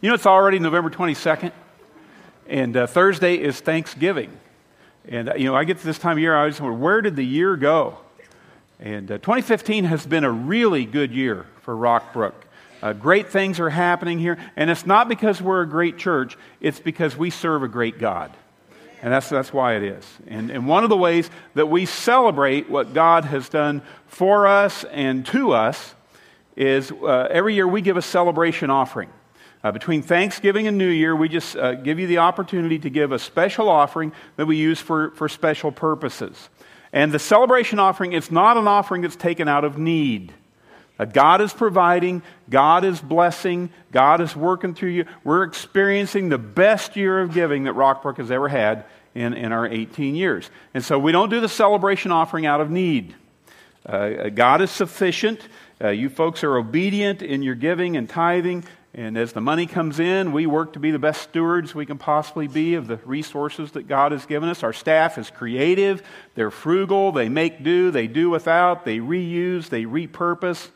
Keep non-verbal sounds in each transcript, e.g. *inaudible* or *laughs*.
You know, it's already November 22nd, and uh, Thursday is Thanksgiving. And, uh, you know, I get to this time of year, I just wonder, where did the year go? And uh, 2015 has been a really good year for Rockbrook. Uh, great things are happening here, and it's not because we're a great church, it's because we serve a great God. And that's, that's why it is. And, and one of the ways that we celebrate what God has done for us and to us is uh, every year we give a celebration offering. Uh, between Thanksgiving and New Year, we just uh, give you the opportunity to give a special offering that we use for, for special purposes. And the celebration offering, it's not an offering that's taken out of need. Uh, God is providing, God is blessing, God is working through you. We're experiencing the best year of giving that Rockbrook has ever had in, in our 18 years. And so we don't do the celebration offering out of need. Uh, God is sufficient. Uh, you folks are obedient in your giving and tithing. And as the money comes in, we work to be the best stewards we can possibly be of the resources that God has given us. Our staff is creative, they're frugal, they make do, they do without, they reuse, they repurpose.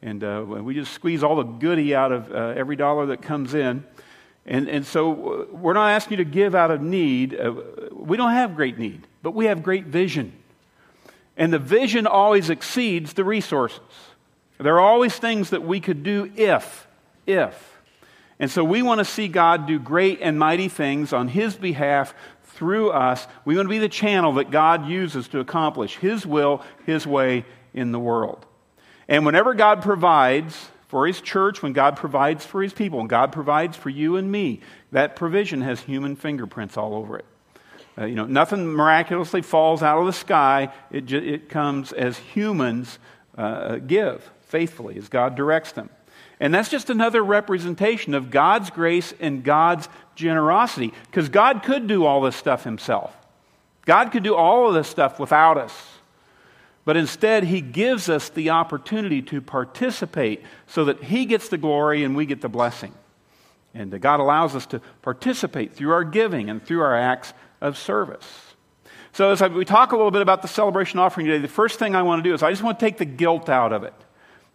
And uh, we just squeeze all the goody out of uh, every dollar that comes in. And, and so uh, we're not asking you to give out of need. Uh, we don't have great need, but we have great vision. And the vision always exceeds the resources. There are always things that we could do if, if. And so we want to see God do great and mighty things on His behalf through us. We want to be the channel that God uses to accomplish His will, His way in the world. And whenever God provides for His church, when God provides for His people, when God provides for you and me, that provision has human fingerprints all over it. Uh, you know, nothing miraculously falls out of the sky. It, ju- it comes as humans uh, give faithfully, as God directs them. And that's just another representation of God's grace and God's generosity. Because God could do all this stuff himself. God could do all of this stuff without us. But instead, He gives us the opportunity to participate so that He gets the glory and we get the blessing. And God allows us to participate through our giving and through our acts of service. So, as we talk a little bit about the celebration offering today, the first thing I want to do is I just want to take the guilt out of it.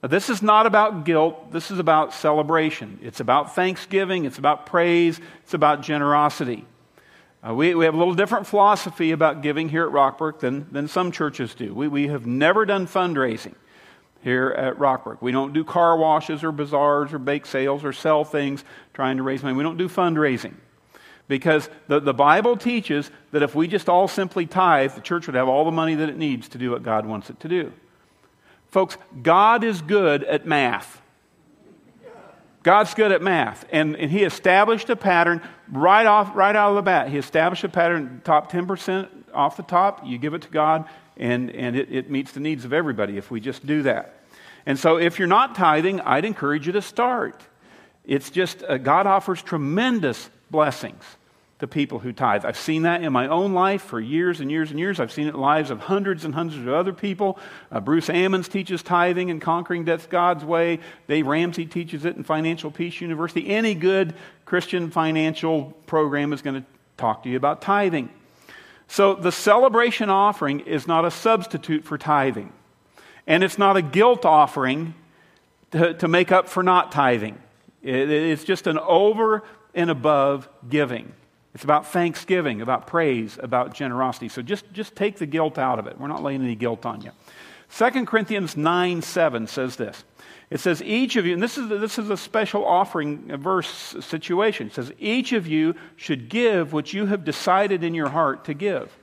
Now, this is not about guilt, this is about celebration. It's about thanksgiving, it's about praise, it's about generosity. Uh, we, we have a little different philosophy about giving here at Rockbrook than, than some churches do. We, we have never done fundraising here at Rockbrook. We don't do car washes or bazaars or bake sales or sell things trying to raise money. We don't do fundraising. Because the, the Bible teaches that if we just all simply tithe, the church would have all the money that it needs to do what God wants it to do. Folks, God is good at math. God's good at math. And, and He established a pattern right, off, right out of the bat. He established a pattern, top 10% off the top, you give it to God, and, and it, it meets the needs of everybody if we just do that. And so if you're not tithing, I'd encourage you to start. It's just, uh, God offers tremendous blessings to people who tithe. I've seen that in my own life for years and years and years. I've seen it in the lives of hundreds and hundreds of other people. Uh, Bruce Ammons teaches tithing and conquering death God's way. Dave Ramsey teaches it in Financial Peace University. Any good Christian financial program is going to talk to you about tithing. So the celebration offering is not a substitute for tithing. And it's not a guilt offering to, to make up for not tithing. It, it's just an over and above giving. It's about thanksgiving, about praise, about generosity. So just, just take the guilt out of it. We're not laying any guilt on you. 2 Corinthians 9 7 says this. It says, each of you, and this is, this is a special offering verse situation. It says, each of you should give what you have decided in your heart to give,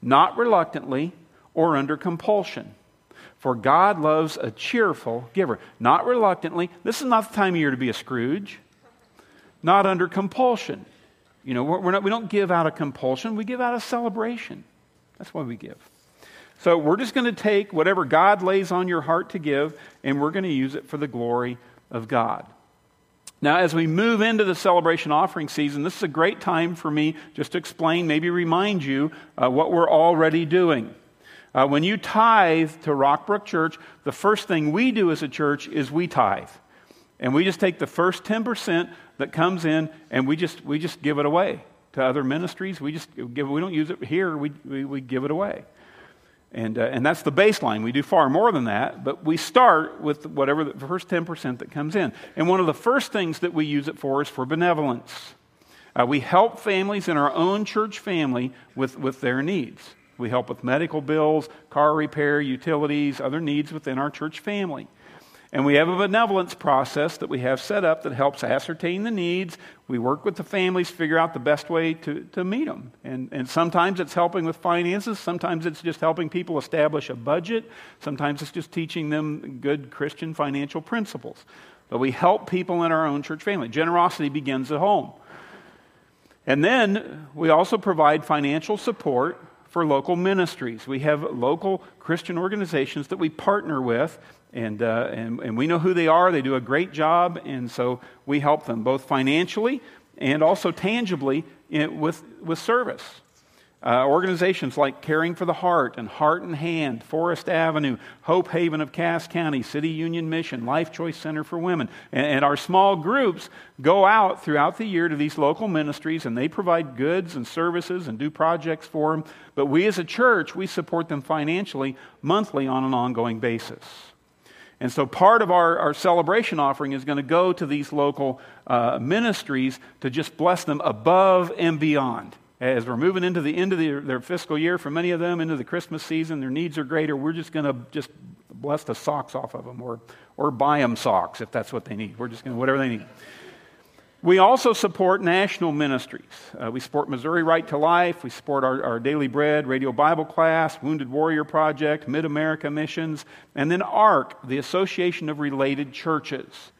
not reluctantly or under compulsion. For God loves a cheerful giver. Not reluctantly. This is not the time of year to be a Scrooge. Not under compulsion. You know, we're not, we don't give out of compulsion, we give out of celebration. That's why we give. So we're just going to take whatever God lays on your heart to give, and we're going to use it for the glory of God. Now, as we move into the celebration offering season, this is a great time for me just to explain, maybe remind you uh, what we're already doing. Uh, when you tithe to Rockbrook Church, the first thing we do as a church is we tithe. And we just take the first 10% that comes in and we just, we just give it away to other ministries. We just give, we don't use it here, we, we, we give it away. And, uh, and that's the baseline. We do far more than that, but we start with whatever the first 10% that comes in. And one of the first things that we use it for is for benevolence. Uh, we help families in our own church family with, with their needs. We help with medical bills, car repair, utilities, other needs within our church family. And we have a benevolence process that we have set up that helps ascertain the needs. We work with the families, to figure out the best way to, to meet them. And, and sometimes it's helping with finances. Sometimes it's just helping people establish a budget. Sometimes it's just teaching them good Christian financial principles. But we help people in our own church family. Generosity begins at home. And then we also provide financial support for local ministries. We have local Christian organizations that we partner with, and, uh, and, and we know who they are. They do a great job, and so we help them both financially and also tangibly in, with, with service. Uh, organizations like Caring for the Heart and Heart and Hand, Forest Avenue, Hope Haven of Cass County, City Union Mission, Life Choice Center for Women. And, and, our small groups go out throughout the year to these local ministries and they provide goods and services and do projects for them. But we as a church, we support them financially monthly on an ongoing basis. And so part of our, our celebration offering is going to go to these local uh, ministries to just bless them above and beyond. As we're moving into the end of the, their fiscal year, for many of them, into the Christmas season, their needs are greater. We're just going to just bless the socks off of them or, or buy them socks if that's what they need. We're just going to, whatever they need. We also support national ministries. Uh, we support Missouri Right to Life. We support our, our, Daily Bread, Radio Bible Class, Wounded Warrior Project, Mid America Missions, and then ARC, the Association of Related Churches.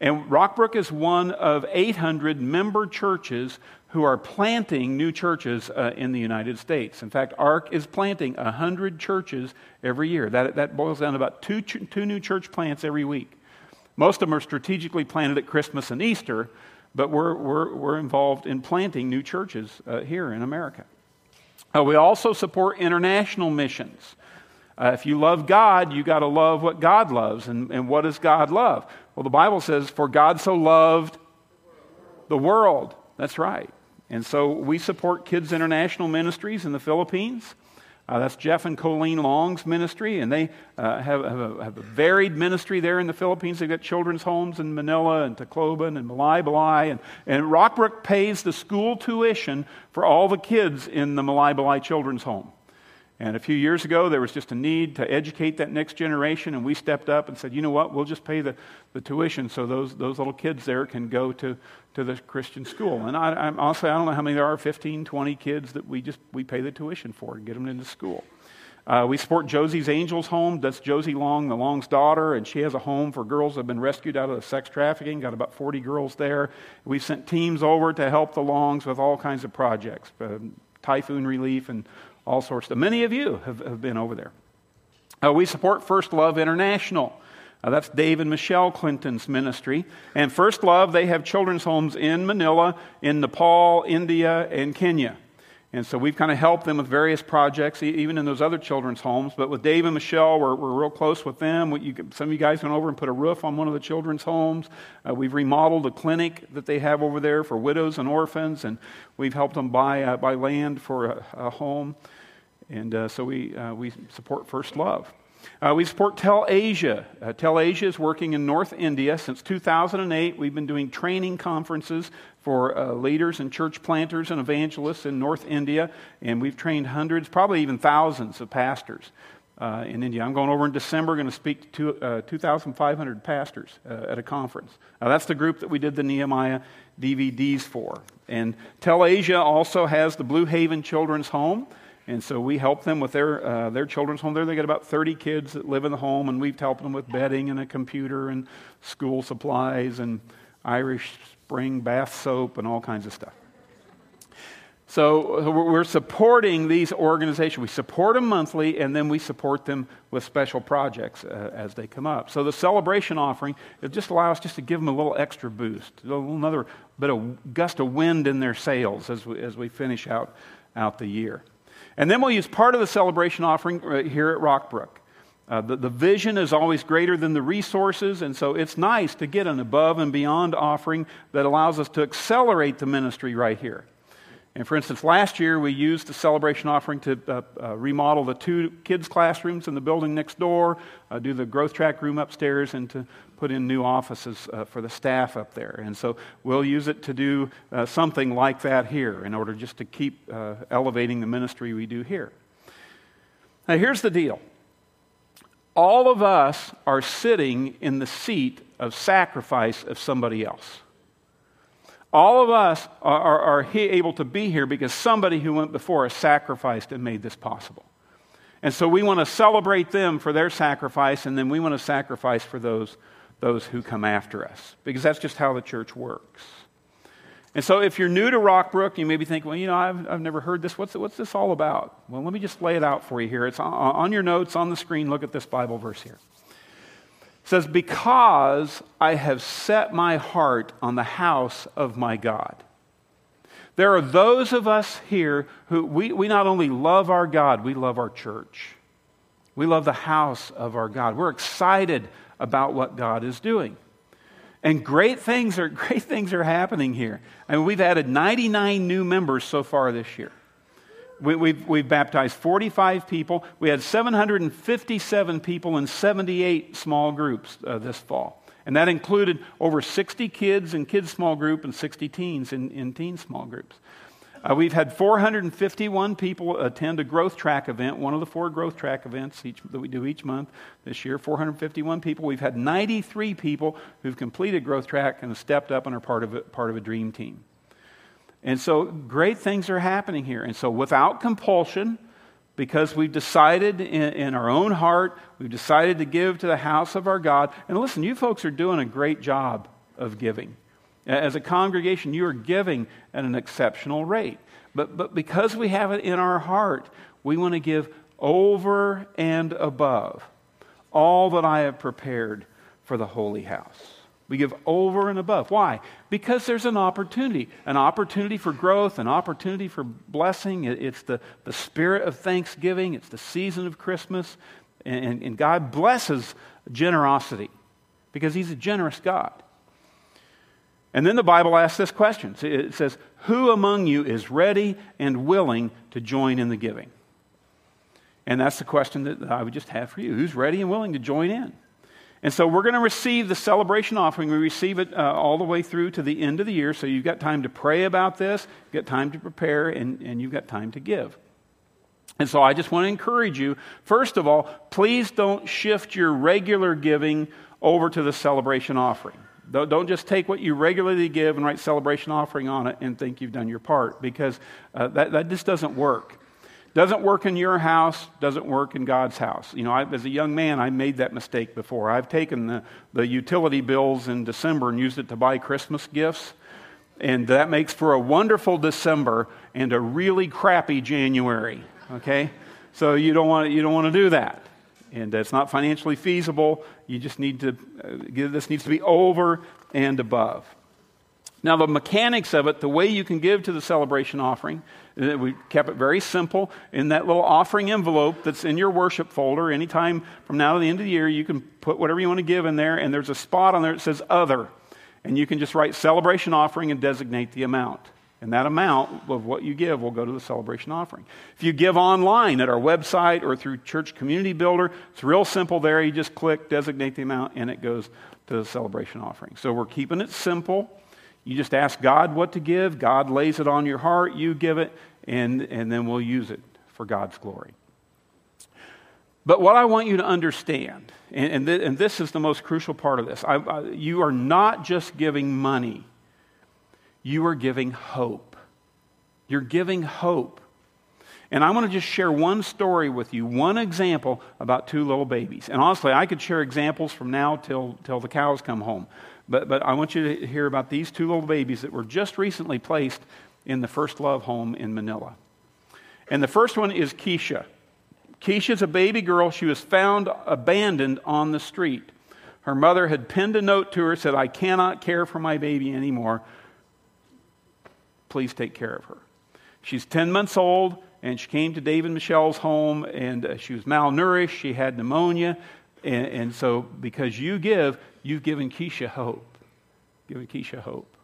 And Rockbrook is one of 800 member churches who are planting new churches uh, in the United States. In fact, ARC is planting 100 churches every year. That, that boils down to about two, two new church plants every week. Most of them are strategically planted at Christmas and Easter, but we're, we're, we're involved in planting new churches uh, here in America. Uh, we also support international missions. Uh, if you love God, you got to love what God loves. And, and what does God love? Well, the Bible says, For God so loved the world. That's right. And so we support Kids International Ministries in the Philippines. Uh, that's Jeff and Colleen Long's ministry, and they uh, have, have, a, have, a, varied ministry there in the Philippines. They've got children's homes in Manila and Tacloban and Malaybalay, and, and Rockbrook pays the school tuition for all the kids in the Malaybalay Children's Home. And a few years ago, there was just a need to educate that next generation, and we stepped up and said, you know what, we'll just pay the, the tuition so those, those little kids there can go to, to the Christian school. And I, I'm, honestly, I don't know how many there are 15, 20 kids that we just we pay the tuition for and get them into school. Uh, we support Josie's Angels Home. That's Josie Long, the Long's daughter, and she has a home for girls that have been rescued out of sex trafficking. Got about 40 girls there. We've sent teams over to help the Longs with all kinds of projects, uh, typhoon relief and all sorts of Many of you have, have been over there. Uh, we support First Love International. Uh, that's Dave and Michelle Clinton's ministry. And First Love, they have children's homes in Manila, in Nepal, India, and Kenya. And so we've kind of helped them with various projects, even in those other children's homes. But with Dave and Michelle, we're, we're real close with them. We, you, some of you guys went over and put a roof on one of the children's homes. Uh, we've remodeled a clinic that they have over there for widows and orphans, and we've helped them buy, uh, buy land for a, a home. And uh, so we, uh, we support First Love. Uh, we support Tel Asia. Uh, Tel Asia is working in North India. Since 2008, we've been doing training conferences for uh, leaders and church planters and evangelists in North India, and we've trained hundreds, probably even thousands of pastors uh, in India. I'm going over in December, going to speak to uh, 2,500 pastors uh, at a conference. Now, that's the group that we did the Nehemiah DVDs for. And Tel Asia also has the Blue Haven Children's Home. And so we help them with their, uh, their children's home there. They got about 30 kids that live in the home, and we've helped them with bedding and a computer and school supplies and Irish Spring bath soap and all kinds of stuff. So we're supporting these organizations. We support them monthly, and then we support them with special projects uh, as they come up. So the celebration offering it just allows us just to give them a little extra boost, a little another bit of gust of wind in their sails as we, as we finish out, out the year. And then we'll use part of the celebration offering right here at Rockbrook. Uh, the, the vision is always greater than the resources, and so it's nice to get an above and beyond offering that allows us to accelerate the ministry right here. And for instance, last year we used the celebration offering to uh, uh, remodel the two kids' classrooms in the building next door, uh, do the growth track room upstairs, and to put in new offices uh, for the staff up there. And so we'll use it to do uh, something like that here in order just to keep uh, elevating the ministry we do here. Now, here's the deal all of us are sitting in the seat of sacrifice of somebody else. All of us are, are, are, able to be here because somebody who went before us sacrificed and made this possible. And so we want to celebrate them for their sacrifice, and then we want to sacrifice for those, those who come after us, because that's just how the church works. And so if you're new to Rockbrook, you may be thinking, well, you know, I've, I've never heard this. What's, what's this all about? Well, let me just lay it out for you here. It's on, on your notes on the screen. Look at this Bible verse here. It says, Because I have set my heart on the house of my God. There are those of us here who we, we not only love our God, we love our church. We love the house of our God. We're excited about what God is doing. And great things are *laughs* great things are happening here. I mean, we've added 99 new members so far this year. We, we've, we've baptized 45 people. We had 757 people in 78 small groups uh, this fall. And that included over 60 kids in kids' small group and 60 teens in, in teen small groups. Uh, we've had 451 people attend a growth track event, one of the four growth track events each, that we do each month this year. 451 people. We've had 93 people who've completed growth track and have stepped up and are part of a, part of a dream team. And so great things are happening here. And so without compulsion, because we've decided in, in, our own heart, we've decided to give to the house of our God. And listen, you folks are doing a great job of giving. As a congregation, you are giving at an exceptional rate. But, but because we have it in our heart, we want to give over and above all that I have prepared for the holy house. We give over and above. Why? Because there's an opportunity, an opportunity for growth, an opportunity for blessing. It's the, the spirit of thanksgiving, it's the season of Christmas. And, and God blesses generosity because He's a generous God. And then the Bible asks this question it says, Who among you is ready and willing to join in the giving? And that's the question that I would just have for you. Who's ready and willing to join in? And so we're going to receive the celebration offering. We receive it uh, all the way through to the end of the year. So you've got time to pray about this, you've got time to prepare, and, and you've got time to give. And so I just want to encourage you, first of all, please don't shift your regular giving over to the celebration offering. Don't just take what you regularly give and write celebration offering on it and think you've done your part because uh, that, that just doesn't work. Doesn't work in your house, doesn't work in God's house. You know, I, as a young man, I made that mistake before. I've taken the, the utility bills in December and used it to buy Christmas gifts. And that makes for a wonderful December and a really crappy January. Okay? So you don't want, you don't want to do that and it's not financially feasible. You just need to, uh, this needs to be over and above. Now, the mechanics of it, the way you can give to the celebration offering, uh, we kept it very simple. In that little offering envelope that's in your worship folder, anytime from now to the end of the year, you can put whatever you want to give in there, and there's a spot on there that says other. And you can just write celebration offering and designate the amount. And that amount of what you give will go to the celebration offering. If you give online at our website or through Church Community Builder, it's real simple there. You just click, designate the amount, and it goes to the celebration offering. So we're keeping it simple. You just ask God what to give, God lays it on your heart, you give it, and, and then we'll use it for God's glory. But what I want you to understand, and, and, th- and this is the most crucial part of this, I, I, you are not just giving money you are giving hope. You're giving hope. And I want to just share one story with you, one example about two little babies. And honestly, I could share examples from now till, till the cows come home. But, but I want you to hear about these two little babies that were just recently placed in the First Love home in Manila. And the first one is Keisha. Keisha's a baby girl. She was found abandoned on the street. Her mother had pinned a note to her, said, I cannot care for my baby anymore please take care of her. She's 10 months old, and she came to Dave and Michelle's home, and uh, she was malnourished. She had pneumonia. And, and so, because you give, you've given Keisha hope. Given Keisha hope.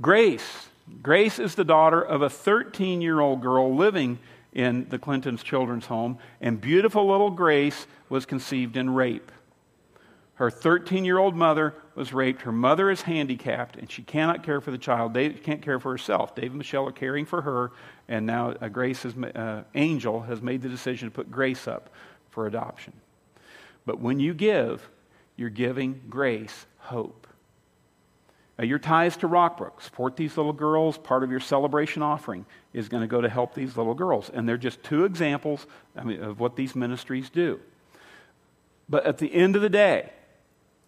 Grace Grace is the daughter of a 13 year old girl living in the Clintons' children's home, and beautiful little Grace was conceived in rape. Her 13 year old mother was raped. Her mother is handicapped, and she cannot care for the child. Dave can't care for herself. Dave and Michelle are caring for her, and now uh, Grace has, uh, Angel has made the decision to put Grace up for adoption. But when you give, you're giving Grace hope. Now, your ties to Rockbrook, support these little girls. Part of your celebration offering is going to go to help these little girls. And they're just two examples I mean, of what these ministries do. But at the end of the day,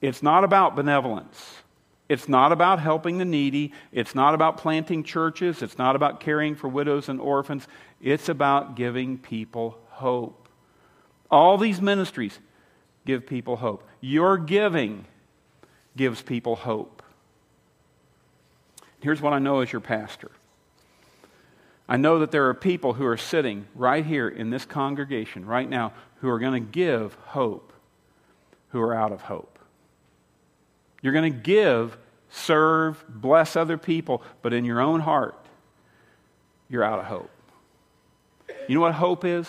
it's not about benevolence. It's not about helping the needy. It's not about planting churches. It's not about caring for widows and orphans. It's about giving people hope. All these ministries give people hope. Your giving gives people hope. Here's what I know as your pastor I know that there are people who are sitting right here in this congregation right now who are going to give hope, who are out of hope. You're going to give, serve, bless other people, but in your own heart, you're out of hope. You know what hope is?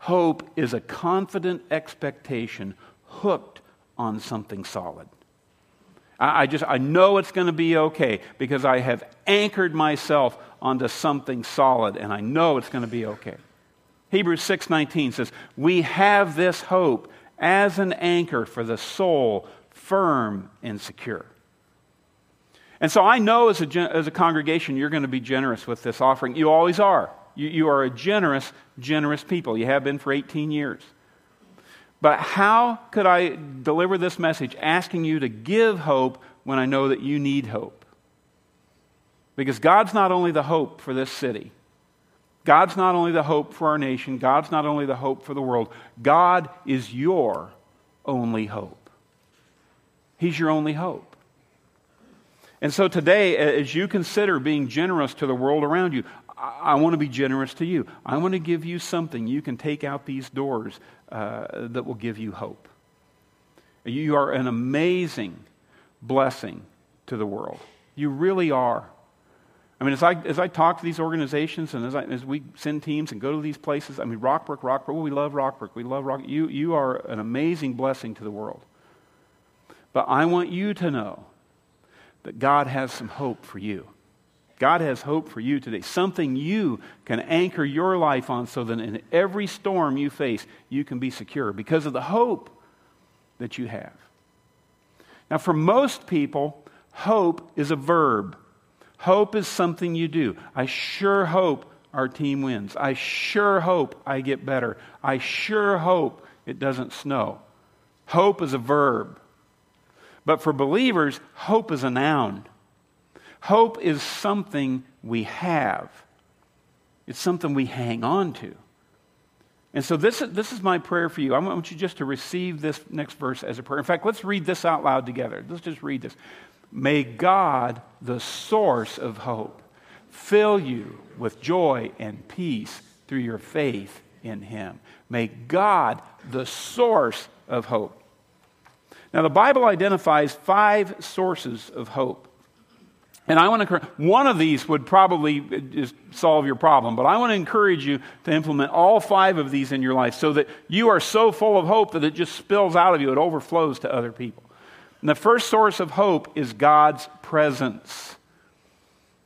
Hope is a confident expectation hooked on something solid. I, just I know it's going to be okay because I have anchored myself onto something solid and I know it's going to be okay. Hebrews 6:19 says, "We have this hope as an anchor for the soul firm and secure. And so I know as a, as a congregation, you're going to be generous with this offering. You always are. You, you are a generous, generous people. You have been for 18 years. But how could I deliver this message asking you to give hope when I know that you need hope? Because God's not only the hope for this city, God's not only the hope for our nation, God's not only the hope for the world, God is your only hope. He's your only hope. And so today, as you consider being generous to the world around you, I, want to be generous to you. I want to give you something you can take out these doors uh, that will give you hope. You are an amazing blessing to the world. You really are. I mean, as I, as I talk to these organizations and as, I, as we send teams and go to these places, I mean, Rockbrook, Rockbrook, we love Rockbrook. We love Rock. You, you are an amazing blessing to the world. But I want you to know that God has some hope for you. God has hope for you today. Something you can anchor your life on so that in every storm you face, you can be secure because of the hope that you have. Now, for most people, hope is a verb. Hope is something you do. I sure hope our team wins. I sure hope I get better. I sure hope it doesn't snow. Hope is a verb. But for believers, hope is a noun. Hope is something we have, it's something we hang on to. And so, this, this is my prayer for you. I want you just to receive this next verse as a prayer. In fact, let's read this out loud together. Let's just read this. May God, the source of hope, fill you with joy and peace through your faith in Him. May God, the source of hope, now, the Bible identifies five sources of hope. And I want to, one of these would probably uh, just solve your problem, but I want to encourage you to implement all five of these in your life so that you are so full of hope that it just spills out of you, it overflows to other people. And the first source of hope is God's presence.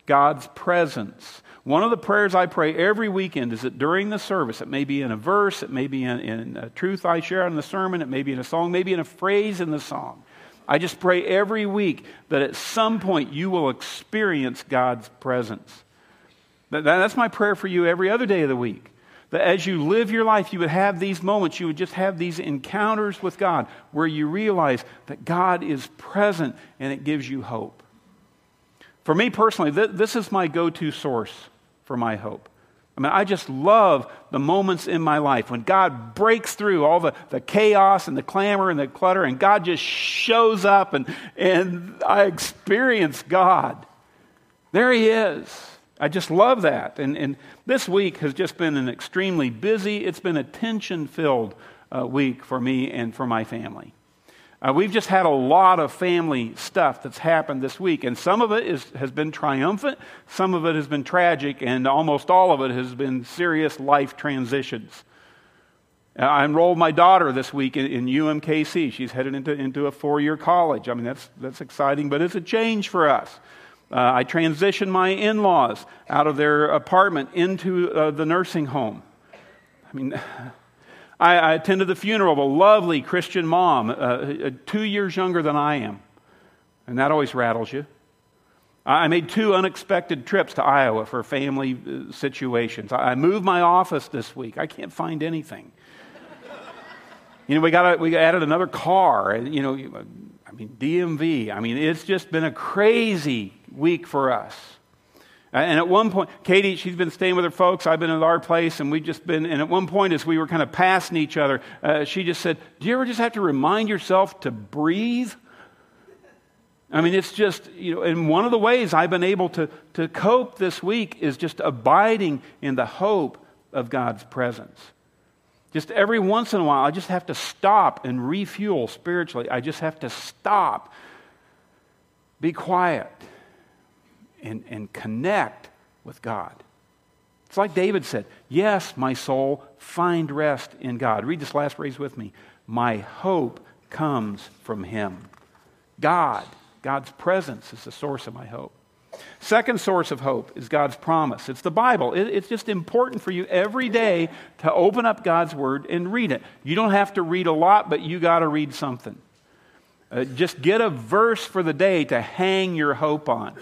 God's presence. One of the prayers I pray every weekend is that during the service, it may be in a verse, it may be in, in a truth I share in the sermon, it may be in a song, maybe in a phrase in the song. I just pray every week that at some point you will experience God's presence. That, that's my prayer for you every other day of the week. That as you live your life, you would have these moments, you would just have these encounters with God where you realize that God is present and it gives you hope. For me personally, th- this is my go to source for my hope. I mean, I just love the moments in my life when God breaks through all the, the chaos and the clamor and the clutter, and God just shows up and, and I experience God. There He is. I just love that. And, and this week has just been an extremely busy, it's been a tension filled uh, week for me and for my family. Uh, we've just had a lot of family stuff that's happened this week, and some of it is, has been triumphant, some of it has been tragic, and almost all of it has been serious life transitions. Uh, I enrolled my daughter this week in, in UMKC. She's headed into, into a four year college. I mean, that's, that's exciting, but it's a change for us. Uh, I transitioned my in laws out of their apartment into uh, the nursing home. I mean, *laughs* I, I attended the funeral of a lovely Christian mom, uh, uh, two years younger than I am. And that always rattles you. I made two unexpected trips to Iowa for family uh, situations. I moved my office this week. I can't find anything. *laughs* you know, we got a, we added another car. You know, I mean DMV. I mean, it's just been a crazy week for us. And at one point, Katie, she's been staying with her folks. I've been at our place, and we've just been. And at one point, as we were kind of passing each other, uh, she just said, Do you ever just have to remind yourself to breathe? I mean, it's just, you know, and one of the ways I've been able to, to cope this week is just abiding in the hope of God's presence. Just every once in a while, I just have to stop and refuel spiritually. I just have to stop, be quiet and, and connect with God. It's like David said, Yes, my soul, find rest in God. Read this last phrase with me. My hope comes from Him. God, God's presence is the source of my hope. Second source of hope is God's promise. It's the Bible. It, it's just important for you every day to open up God's Word and read it. You don't have to read a lot, but you got to read something. Uh, just get a verse for the day to hang your hope on.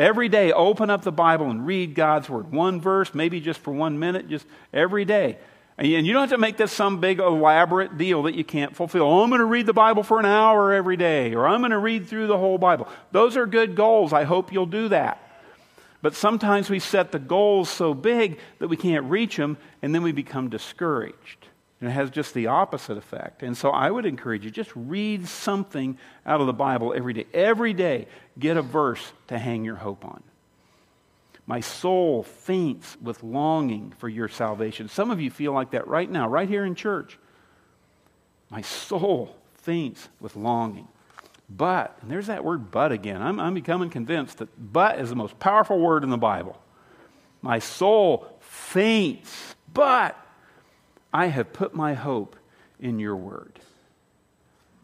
Every day, open up the Bible and read God's Word. One verse, maybe just for one minute, just every day. And you don't have to make this some big elaborate deal that you can't fulfill. Oh, I'm going to read the Bible for an hour every day, or I'm going to read through the whole Bible. Those are good goals. I hope you'll do that. But sometimes we set the goals so big that we can't reach them, and then we become discouraged. And it has just the opposite effect. And so I would encourage you just read something out of the Bible every day. Every day, get a verse to hang your hope on. My soul faints with longing for your salvation. Some of you feel like that right now, right here in church. My soul faints with longing. But, and there's that word but again. I'm, I'm becoming convinced that but is the most powerful word in the Bible. My soul faints, but I have put my hope in your word.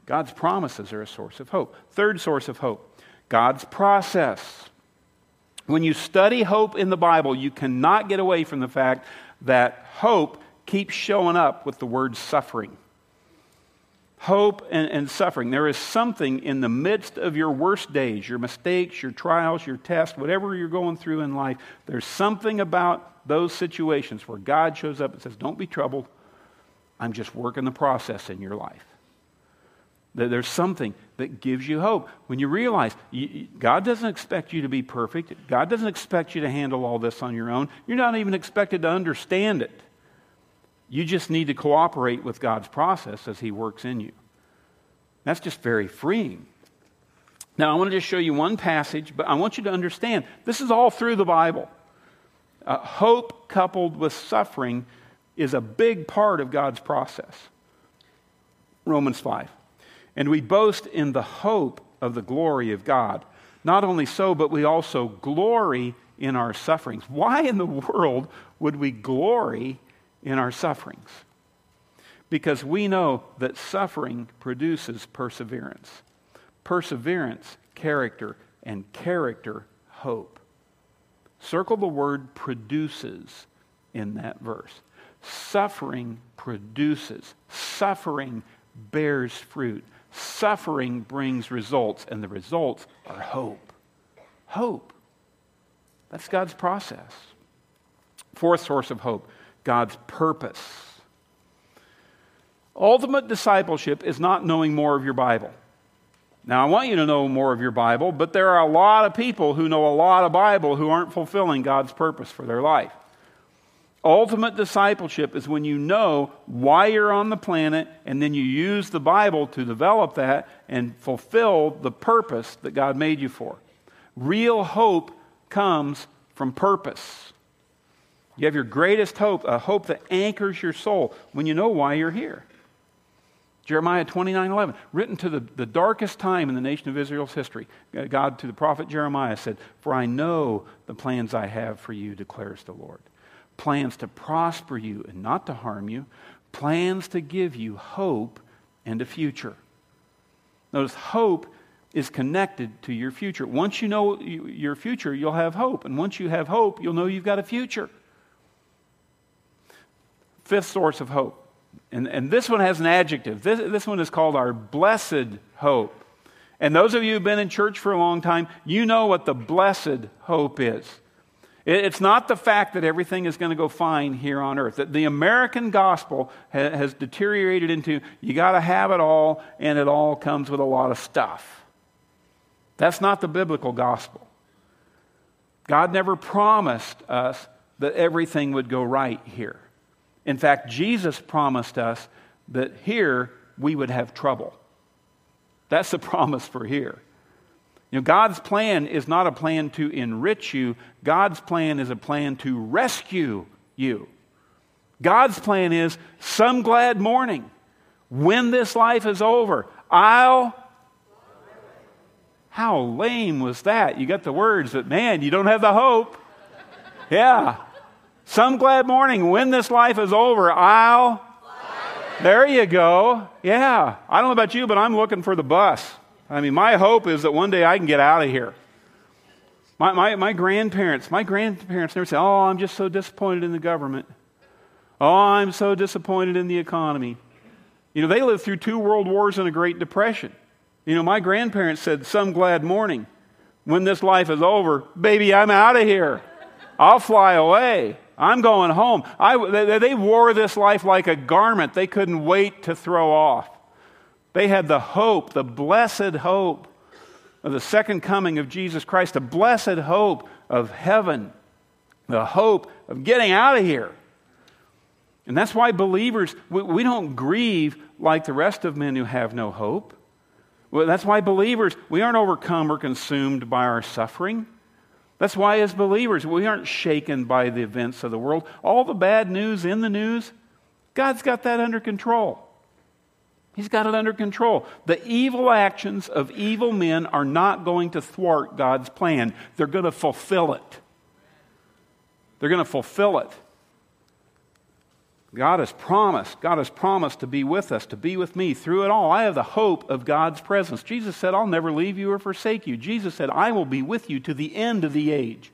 God's promises are a source of hope. Third source of hope God's process. When you study hope in the Bible, you cannot get away from the fact that hope keeps showing up with the word suffering. Hope and, and, suffering. There is something in the midst of your worst days, your mistakes, your trials, your tests, whatever you're going through in life. There's something about those situations where God shows up and says, Don't be troubled. I'm just working the process in your life. There's something that gives you hope. When you realize God doesn't expect you to be perfect, God doesn't expect you to handle all this on your own. You're not even expected to understand it. You just need to cooperate with God's process as He works in you. That's just very freeing. Now, I want to just show you one passage, but I want you to understand this is all through the Bible. Uh, hope coupled with suffering is a big part of God's process. Romans 5. And we boast in the hope of the glory of God. Not only so, but we also glory in our sufferings. Why in the world would we glory in our sufferings? Because we know that suffering produces perseverance. Perseverance, character, and character, hope. Circle the word produces in that verse. Suffering produces, suffering bears fruit, suffering brings results, and the results are hope. Hope. That's God's process. Fourth source of hope God's purpose. Ultimate discipleship is not knowing more of your Bible. Now, I want you to know more of your Bible, but there are a lot of people who know a lot of Bible who aren't fulfilling God's purpose for their life. Ultimate discipleship is when you know why you're on the planet and then you use the Bible to develop that and fulfill the purpose that God made you for. Real hope comes from purpose. You have your greatest hope, a hope that anchors your soul when you know why you're here. Jeremiah 29 11, written to the, the darkest time in the nation of Israel's history. Uh, God to the prophet Jeremiah said, For I know the plans I have for you, declares the Lord. Plans to prosper you and not to harm you, plans to give you hope and a future. Notice, hope is connected to your future. Once you know your future, you'll have hope. And once you have hope, you'll know you've got a future. Fifth source of hope and, and this one has an adjective. This, this one is called our blessed hope. And those of you who've been in church for a long time, you know what the blessed hope is. It, it's not the fact that everything is going to go fine here on earth. That the American gospel has deteriorated into you got to have it all, and it all comes with a lot of stuff. That's not the biblical gospel. God never promised us that everything would go right here. In fact, Jesus promised us that here we would have trouble. That's the *laughs* promise for here. Know, God's plan is not a plan to enrich you, God's plan is a plan to rescue you. God's plan is some glad morning, when this life is over, I'll. How lame was that? You got the words, but man, you don't have the hope. Yeah. Some glad morning, when this life is over, I'll. There you go. Yeah. I don't know about you, but I'm looking for the bus. I mean, my hope is that one day I can get out of here. My, my, my grandparents, my grandparents never say, Oh, I'm just so disappointed in the government. Oh, I'm so disappointed in the economy. You know, they lived through two world wars and a Great Depression. You know, my grandparents said, Some glad morning. When this life is over, baby, I'm out of here. I'll fly away. I'm going home. I, they, they wore this life like a garment they couldn't wait to throw off. They had the hope, the blessed hope of the second coming of Jesus Christ, the blessed hope of heaven, the hope of getting out of here. And that's why believers, we, we don't grieve like the rest of men who have no hope. Well, that's why believers, we aren't overcome or consumed by our suffering. That's why, as believers, we aren't shaken by the events of the world. All the bad news in the news, God's got that under control. He's got it under control. The evil actions of evil men are not going to thwart God's plan, they're going to fulfill it. They're going to fulfill it. God has promised, God has promised to be with us, to be with me through it all. I have the hope of God's presence. Jesus said, I'll never leave you or forsake you. Jesus said, I will be with you to the end of the age.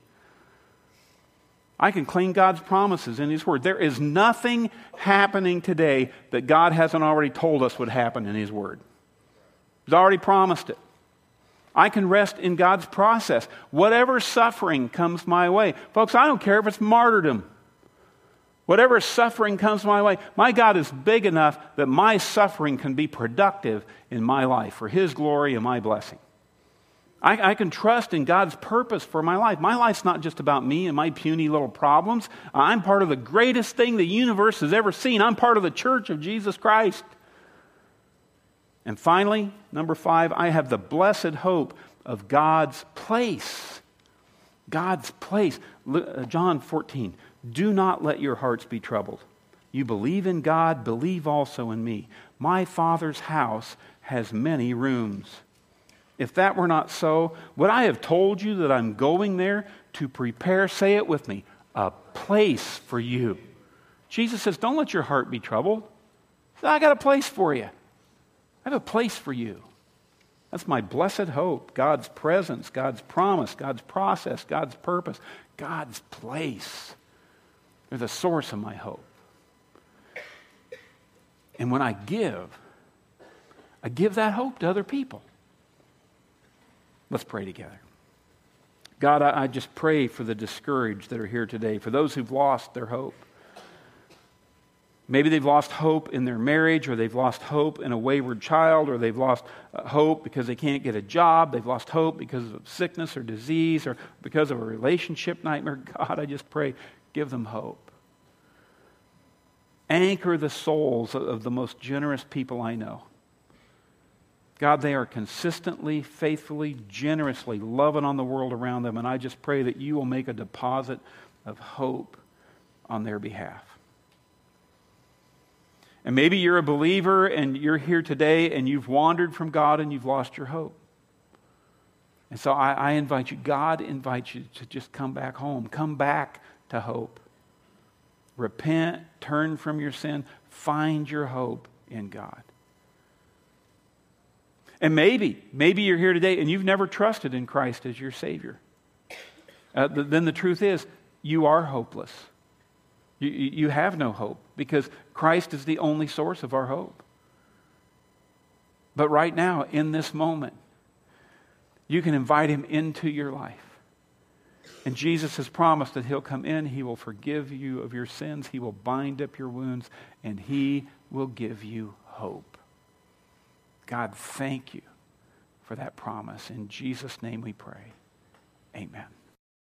I can claim God's promises in His Word. There is nothing happening today that God hasn't already told us would happen in His Word. He's already promised it. I can rest in God's process. Whatever suffering comes my way. Folks, I don't care if it's martyrdom. Whatever suffering comes my way, my God is big enough that my suffering can be productive in my life for His glory and my blessing. I, I, can trust in God's purpose for my life. My life's not just about me and my puny little problems. I'm part of the greatest thing the universe has ever seen. I'm part of the church of Jesus Christ. And finally, number five, I have the blessed hope of God's place. God's place. Uh, John 14. Do not let your hearts be troubled. You believe in God, believe also in me. My Father's house has many rooms. If that were not so, would I have told you that I'm going there to prepare, say it with me, a place for you? Jesus says, Don't let your heart be troubled. I got a place for you. I have a place for you. That's my blessed hope God's presence, God's promise, God's process, God's purpose, God's place. They're the source of my hope. And when I give, I give that hope to other people. Let's pray together. God, I, I, just pray for the discouraged that are here today, for those who've lost their hope. Maybe they've lost hope in their marriage, or they've lost hope in a wayward child, or they've lost uh, hope because they can't get a job. They've lost hope because of sickness or disease, or because of a relationship nightmare. *laughs* God, I just pray, give them hope anchor the souls of the most generous people I know. God, they are consistently, faithfully, generously loving on the world around them, and I just pray that you will make a deposit of hope on their behalf. And maybe you're a believer and you're here today and you've wandered from God and you've lost your hope. And so I, I, invite you, God invites you to just come back home, come back to hope. Repent, turn from your sin, find your hope in God. And maybe, maybe you're here today and you've never trusted in Christ as your Savior. Uh, then the truth is, you are hopeless. You, you have no hope because Christ is the only source of our hope. But right now, in this moment, you can invite him into your life. And Jesus has promised that he'll come in, he will forgive you of your sins, he will bind up your wounds, and he will give you hope. God, thank you for that promise. In Jesus' name we pray. Amen.